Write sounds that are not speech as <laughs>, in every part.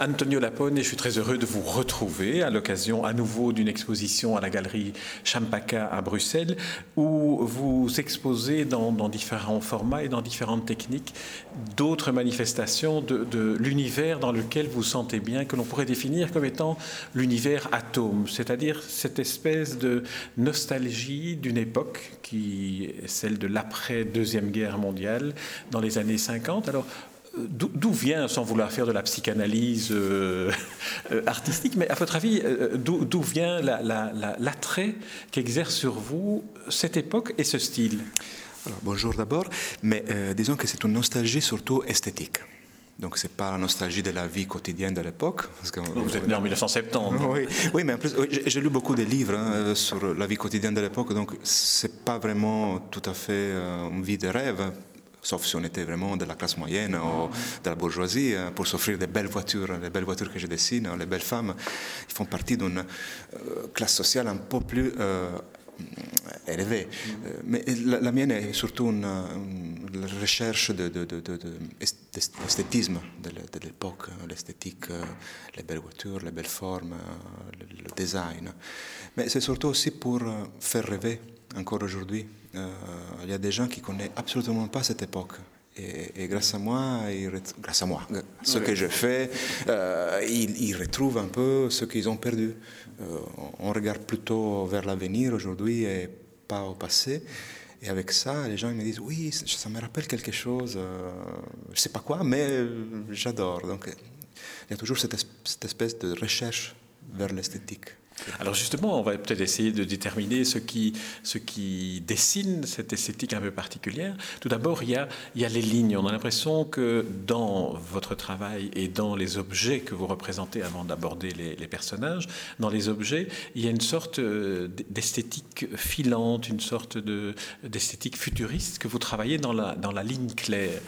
Antonio Lapone, et je suis très heureux de vous retrouver à l'occasion à nouveau d'une exposition à la galerie Champaka à Bruxelles, où vous exposez dans, différents formats et dans différentes techniques d'autres manifestations de, l'univers dans lequel vous sentez bien, que l'on pourrait définir comme étant l'univers atome, c'est-à-dire cette espèce de nostalgie d'une époque qui est celle de l'après-deuxième guerre mondiale dans les années 50. Alors, D'où vient, sans vouloir faire de la psychanalyse euh, <laughs> euh, artistique, mais à votre avis, euh, d'où vient l'attrait la, qu'exerce sur vous cette époque et ce style? Alors, Bonjour d'abord, mais disons que c'est une nostalgie surtout esthétique. Donc c'est pas la nostalgie de la vie quotidienne de l'époque. Vous êtes né en 1970. Oui, oui mais en plus, j'ai lu beaucoup de livres hein, sur la vie quotidienne de l'époque, donc c'est pas vraiment tout à fait une vie de rêve sauf si on était vraiment de la classe moyenne ou de la bourgeoisie, hein, pour s'offrir des belles voitures, les belles voitures que je dessine, les belles femmes, ils font partie d'une euh, classe sociale un peu plus euh, élevée. Euh, mais la, mienne est surtout une, recherche d'esthétisme de, de, l'époque, l'esthétique, les belles voitures, les belles formes, le design. Mais c'est surtout aussi pour faire rêver encore aujourd'hui. Euh, il y a des gens qui ne connaissent absolument pas cette époque. Et, grâce à moi, grâce à moi, ce que je fais, euh, ils, retrouvent un peu ce qu'ils ont perdu. Euh, on regarde plutôt vers l'avenir aujourd'hui et pas au passé. Et avec ça, les gens me disent oui, ça me rappelle quelque chose. je ne sais pas quoi, mais j'adore. Donc, il y a toujours cette espèce de recherche vers l'esthétique. Alors justement, on va peut-être essayer de déterminer ce qui, ce qui dessine cette esthétique un peu particulière. Tout d'abord, il y, a, il y a les lignes. On a l'impression que dans votre travail et dans les objets que vous représentez avant d'aborder les, personnages, dans les objets, il y a une sorte euh, d'esthétique filante, une sorte d'esthétique futuriste que vous travaillez dans la, dans la ligne claire.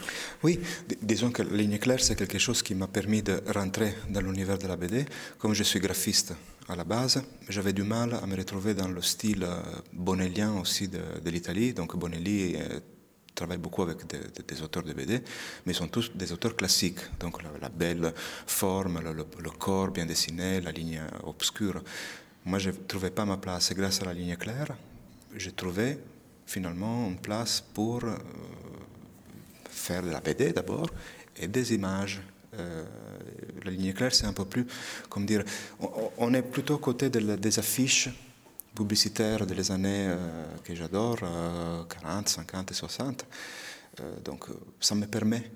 Oui, disons que la ligne claire, c'est quelque chose qui m'a permis de rentrer dans l'univers de la BD. Comme je suis graphiste, à la base. J'avais du mal à me retrouver dans le style euh, bonellien aussi de, l'Italie. Donc Bonelli euh, travaille beaucoup avec des, auteurs de BD, mais ils sont tous des auteurs classiques. Donc la, belle forme, le, corps bien dessiné, la ligne obscure. Moi, je ne trouvais pas ma place. Et grâce à la ligne claire, j'ai trouvé finalement une place pour euh, faire de la BD d'abord et des images euh, la ligne claire, c'est un peu plus, comme dire, on, est plutôt côté des affiches publicitaires des années euh, que j'adore, 40, 50 et 60. Euh, donc ça me permet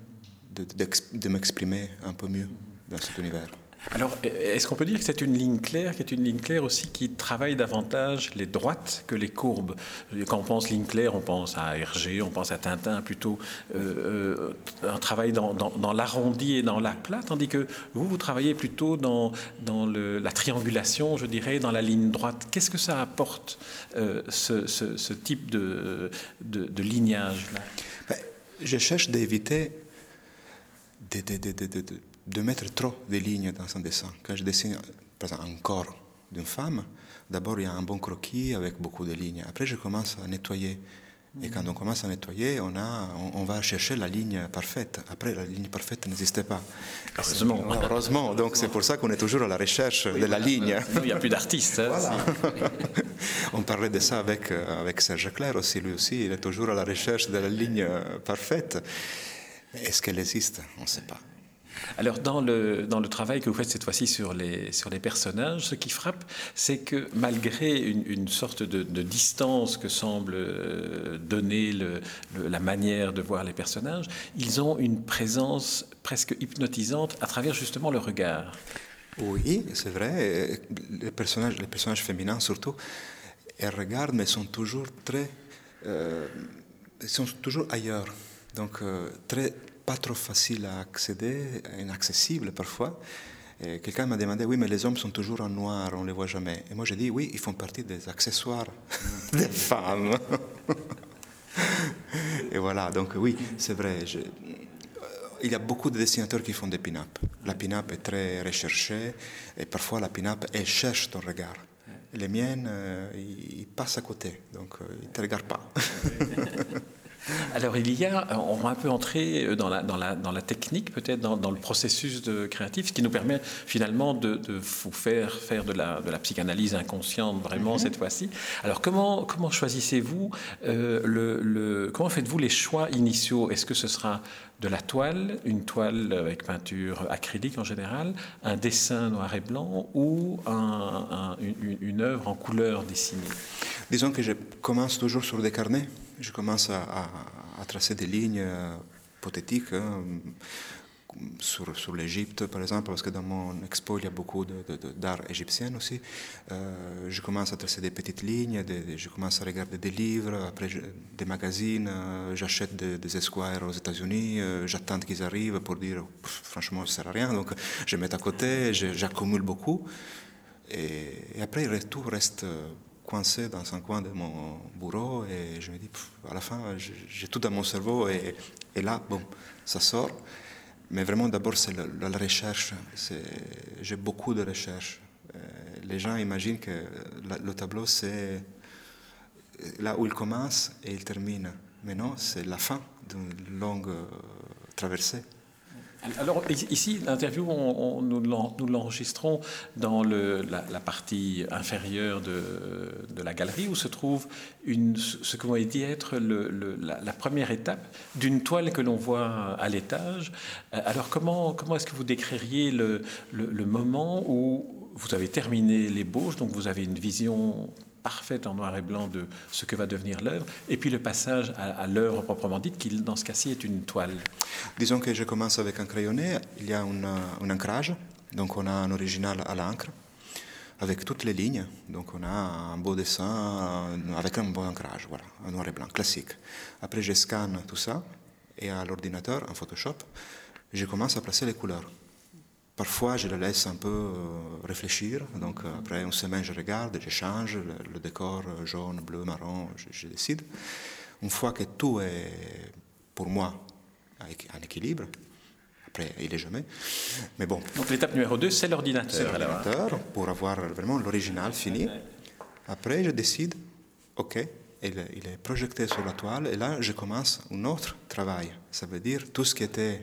de m'exprimer un peu mieux dans cet univers. Alors, est-ce qu'on peut dire que c'est une ligne claire, qui est une ligne claire aussi qui travaille davantage les droites que les courbes? Quand on pense ligne claire, on pense à Hergé, on pense à Tintin, plutôt euh, euh, un travail dans, l'arrondi et dans la plat, tandis que vous, vous travaillez plutôt dans, la triangulation, je dirais, dans la ligne droite. Qu'est-ce que ça apporte, euh, ce, type de, lignage-là? Ben, Je cherche d'éviter de mettre trop de lignes dans un dessin. Quand je dessine, par exemple, un corps d'une femme, d'abord il y a un bon croquis avec beaucoup de lignes. Après, je commence à nettoyer. Et quand on commence à nettoyer, on, a, on, va chercher la ligne parfaite. Après, la ligne parfaite n'existait pas. Heureusement. Heureusement. Donc, c'est pour ça qu'on est toujours à la recherche de la ligne. Il n'y a plus d'artistes. Hein, <laughs> on parlait de ça avec, euh, avec Serge Clair aussi. Lui aussi, il est toujours à la recherche de la ligne parfaite. Est-ce qu'elle existe? On ne sait pas. Alors, dans le, dans le travail que vous faites cette fois-ci sur les, sur les personnages, ce qui frappe, c'est que malgré une, sorte de, distance que semble euh, donner la manière de voir les personnages, ils ont une présence presque hypnotisante à travers justement le regard. Oui, c'est vrai. Les personnages, les personnages féminins surtout, elles regardent, mais sont toujours très, euh, sont toujours ailleurs. Donc euh, très trop facile à accéder, inaccessible parfois. Quelqu'un m'a demandé, oui, mais les hommes sont toujours en noir, on ne les voit jamais. Et moi, j'ai dit, oui, ils font partie des accessoires <laughs> des femmes. et voilà, donc oui, c'est vrai. Euh, il y a beaucoup de dessinateurs qui font des pin-up. La pin-up est très recherchée, et parfois la pin-up, elle cherche ton regard. Les miennes, euh, ils, passent à côté, donc ils ne te regardent pas. <laughs> <laughs> Alors il y a, on va un peu entrer dans la, dans la, dans la technique, peut-être dans, le processus de créatif, ce qui nous permet finalement de, vous faire faire de la, de la psychanalyse inconsciente vraiment mhm. cette fois-ci. Alors comment, comment choisissez-vous, euh, le, le, comment faites-vous les choix initiaux? Est-ce que ce sera de la toile, une toile avec peinture acrylique en général, un dessin noir et blanc ou une, une œuvre en couleur dessinée? Disons que je commence toujours sur des carnets je commence à, tracer des lignes euh, hypothétiques hein, sur, sur l'Égypte, par exemple, parce que dans mon expo, il y a beaucoup d'art égyptien aussi. Euh, je commence à tracer des petites lignes, je commence à regarder des livres, après des magazines, euh, j'achète des, esquires aux États-Unis, j'attends qu'ils arrivent pour dire, franchement, ça ne sert à rien, donc je mets à côté, j'accumule beaucoup. Et, après, tout reste coincé dans un coin de mon bureau et je me dis, à la fin, j'ai tout dans mon cerveau et, et, là, bon, ça sort. Mais vraiment, d'abord, c'est la, recherche. J'ai beaucoup de recherches. Euh, les gens imaginent que le tableau, c'est là où il commence et il termine. Mais non, c'est la fin d'une longue euh, traversée. Alors ici, l'interview, nous l'enregistrons dans la, partie inférieure de, la galerie où se trouve ce que vous avez dit être la, première étape d'une toile que l'on voit à l'étage. Euh, alors comment, comment est-ce que vous décririez le, moment où vous avez terminé l'ébauche, donc vous avez une vision parfaite en noir et blanc de ce que va devenir l'œuvre, et puis le passage à, l'œuvre proprement dite, qui dans ce cas-ci est une toile. Disons que je commence avec un crayonné, il y a un ancrage, donc on a un original à l'encre, avec toutes les lignes, donc on a un beau dessin avec un bon ancrage, voilà, un noir et blanc, classique. Après je scanne tout ça, et à l'ordinateur, en Photoshop, je commence à placer les couleurs. Parfois, je le laisse un peu euh, réfléchir. Donc, euh, après une semaine, je regarde, je change le, décor euh, jaune, bleu, marron, je, décide. Une fois que tout est, pour moi, en équilibre, après, il est jamais. Mais bon. Donc, l'étape numéro 2, c'est l'ordinateur. l'ordinateur, pour avoir vraiment l'original fini. Après, je décide, OK, il, il, est projeté sur la toile, et là, je commence un autre travail. Ça veut dire tout ce qui était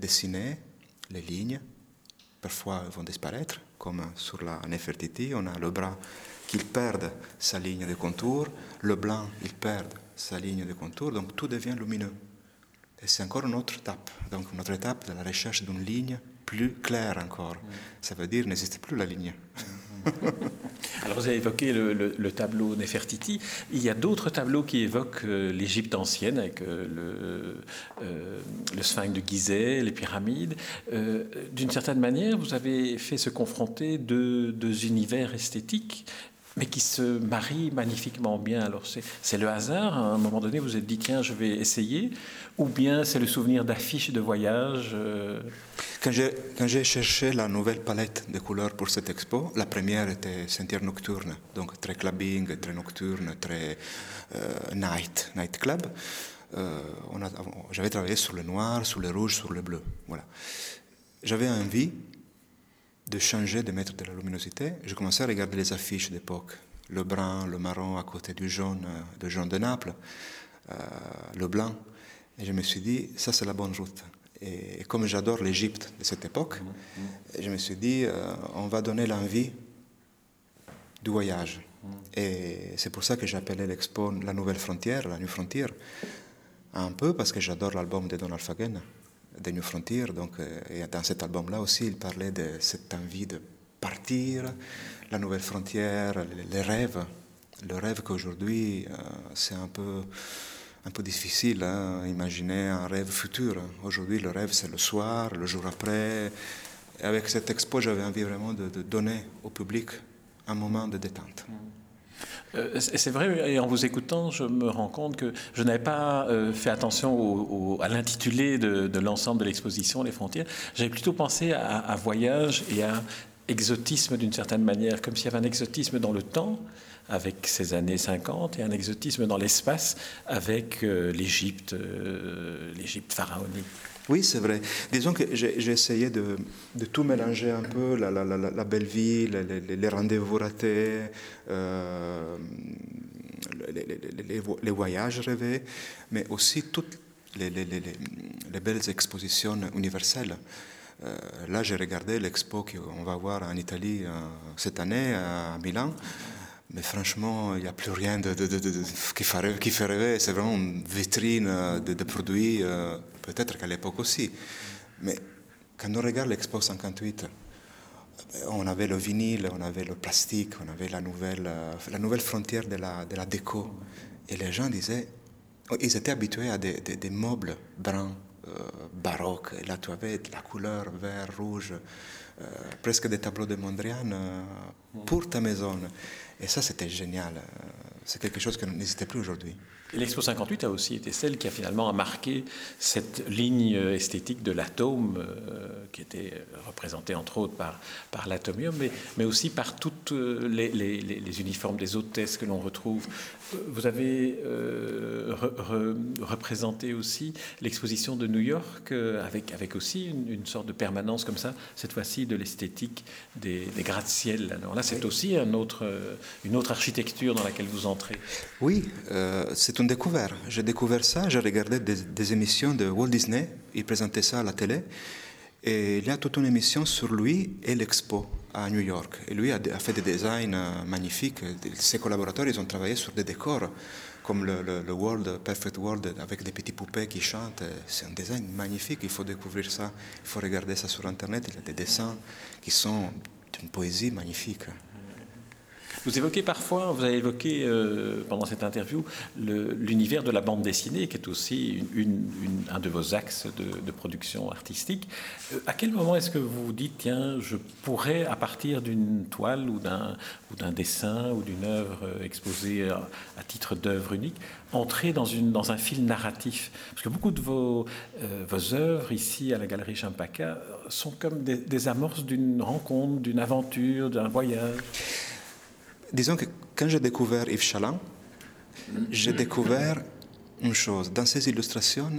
dessiné, les lignes, parfois vont disparaître, comme sur la Nefertiti, on a le bras qui perd sa ligne de contour, le blanc il perd sa ligne de contour, donc tout devient lumineux. Et c'est encore une autre étape, donc une autre étape de la recherche d'une ligne plus claire encore. Ça veut dire n'existe plus la ligne. Alors vous avez évoqué le, tableau Nefertiti. Il y a d'autres tableaux qui évoquent euh, l'Égypte ancienne avec euh, le, euh, le, sphinx de Gizeh, les pyramides. D'une certaine manière, vous avez fait se confronter deux univers esthétiques mais qui se marient magnifiquement bien. Alors c'est le hasard, à un moment donné vous êtes dit tiens je vais essayer, ou bien c'est le souvenir d'affiches de voyage quand j'ai cherché la nouvelle palette de couleurs pour cette expo, la première était Sentier Nocturne, donc très clubbing, très nocturne, très euh, night, night club. Euh, J'avais travaillé sur le noir, sur le rouge, sur le bleu. Voilà. J'avais envie de changer, de mettre de la luminosité. Je commençais à regarder les affiches d'époque, le brun, le marron à côté du jaune, le jaune de Naples, euh, le blanc. Et je me suis dit, ça c'est la bonne route. Et comme j'adore l'Égypte de cette époque, mm-hmm. je me suis dit, euh, on va donner l'envie du voyage. Mm-hmm. Et c'est pour ça que j'ai appelé l'expo La Nouvelle Frontière, la New Frontier, un peu parce que j'adore l'album de Donald Fagen, The New Frontier. Donc, euh, et dans cet album-là aussi, il parlait de cette envie de partir, la nouvelle frontière, les, rêves. Le rêve qu'aujourd'hui, euh, c'est un peu un peu difficile hein, imaginer un rêve futur. Aujourd'hui, le rêve, c'est le soir, le jour après. Avec cette expo, j'avais envie vraiment de, donner au public un moment de détente. Euh, c'est vrai, et en vous écoutant, je me rends compte que je n'avais pas euh, fait attention à l'intitulé de, l'ensemble de l'exposition, Les frontières. J'avais plutôt pensé à, à, voyage et à exotisme d'une certaine manière, comme s'il y avait un exotisme dans le temps, avec ses années 50 et un exotisme dans l'espace avec euh, l'Égypte, l'Égypte pharaonique. Oui, c'est vrai. Disons que j'ai essayé de, tout mélanger un peu, la, belle vie, les, rendez-vous ratés, euh, les, les, voyages rêvés, mais aussi toutes les, belles expositions universelles. Euh, là, j'ai regardé l'expo qu'on va voir en Italie euh, cette année, à Milan. Mais franchement, il n'y a plus rien de, de, de, qui, fait, qui, fait, rêver. C'est vraiment une vitrine de, produits, euh, peut-être qu'à l'époque aussi. Mais quand on regarde l'Expo 58, on avait le vinyle, on avait le plastique, on avait la nouvelle, la nouvelle frontière de la, de la déco. Et les gens disaient, ils étaient habitués à des, des, meubles bruns, euh, baroques. Et là, tu avais la couleur vert, rouge, euh, presque des tableaux de Mondrian euh, pour ta maison. Et ça, c'était génial. C'est quelque chose qui n'existait plus aujourd'hui. L'Expo 58 a aussi été celle qui a finalement marqué cette ligne esthétique de l'atome, euh, qui était représentée entre autres par, par l'atomium, mais, mais aussi par toutes les, les, les uniformes des hôtesses que l'on retrouve. Vous avez euh, re, re, représenté aussi l'exposition de New York, euh, avec, avec aussi une, une, sorte de permanence comme ça, cette fois-ci de l'esthétique des, des gratte-ciel. Alors là, c'est aussi un autre, une autre architecture dans laquelle vous entrez. Oui, euh, c'est une découverte. J'ai découvert ça, j'ai regardé des, émissions de Walt Disney, il présentait ça à la télé, et il y a toute une émission sur lui et l'expo à New York. Et lui a, fait des designs magnifiques. Ses collaborateurs, ils ont travaillé sur des décors, comme le, le, World, Perfect World, avec des petits poupées qui chantent. C'est un design magnifique, il faut découvrir ça, il faut regarder ça sur Internet. Il y a des dessins qui sont d'une poésie magnifique. Vous évoquez parfois, vous avez évoqué euh, pendant cette interview l'univers de la bande dessinée, qui est aussi un de vos axes de, production artistique. Euh, à quel moment est-ce que vous vous dites, tiens, je pourrais, à partir d'une toile ou d'un dessin ou d'une œuvre euh, exposée à, titre d'œuvre unique, entrer dans, un fil narratif? Parce que beaucoup de vos, vos œuvres ici à la Galerie Champaka sont comme des, des amorces d'une rencontre, d'une aventure, d'un voyage. Disons que quand j'ai découvert Yves Chaland, j'ai découvert une chose. Dans ces illustrations,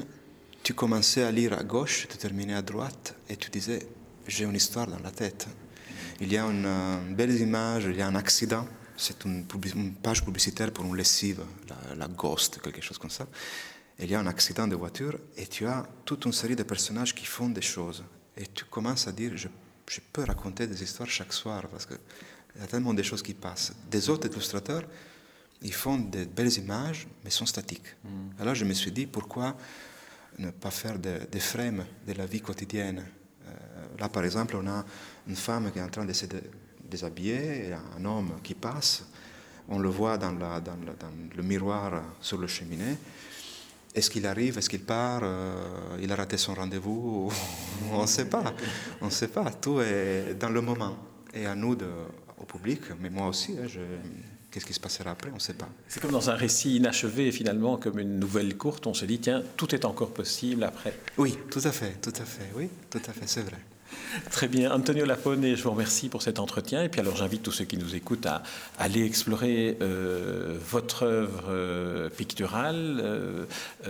tu commençais à lire à gauche, tu terminais à droite, et tu disais, j'ai une histoire dans la tête. Il y a une, une belle image, il y a un accident. C'est une, une, page publicitaire pour une lessive, la, la, Ghost, quelque chose comme ça. Il y a un accident de voiture et tu as toute une série de personnages qui font des choses. Et tu commences à dire, je, je peux raconter des histoires chaque soir parce que il y a tellement de choses qui passent. Des autres illustrateurs, ils font de belles images, mais sont statiques. Mm. Alors je me suis dit, pourquoi ne pas faire des de frames de la vie quotidienne? Euh, Là, par exemple, on a une femme qui est en train de se déshabiller, et un homme qui passe, on le voit dans, la, dans, la, dans le miroir sur le cheminée. Est-ce qu'il arrive? Est-ce qu'il part? Euh, Il a raté son rendez-vous? <laughs> On ne sait pas. On ne sait pas. Tout est dans le moment. Et à nous de au public, mais moi aussi, hein, je... qu'est-ce qui se passera après, on ne sait pas. C'est comme dans un récit inachevé, finalement, comme une nouvelle courte, on se dit, tiens, tout est encore possible après. Oui, tout à fait, tout à fait, oui, tout à fait, c'est vrai. <laughs> Très bien. Antonio Lapone, je vous remercie pour cet entretien. Et puis alors j'invite tous ceux qui nous écoutent à, aller explorer euh, votre œuvre euh, picturale, euh,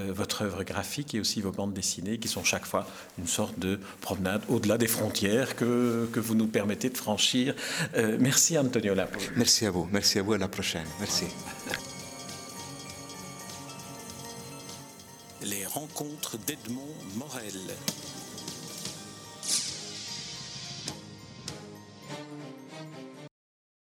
votre œuvre graphique et aussi vos bandes dessinées qui sont chaque fois une sorte de promenade au-delà des frontières que, que, vous nous permettez de franchir. merci Antonio Lapone. Merci à vous. Merci à vous. À la prochaine. Merci. Les rencontres d'Edmond Morel.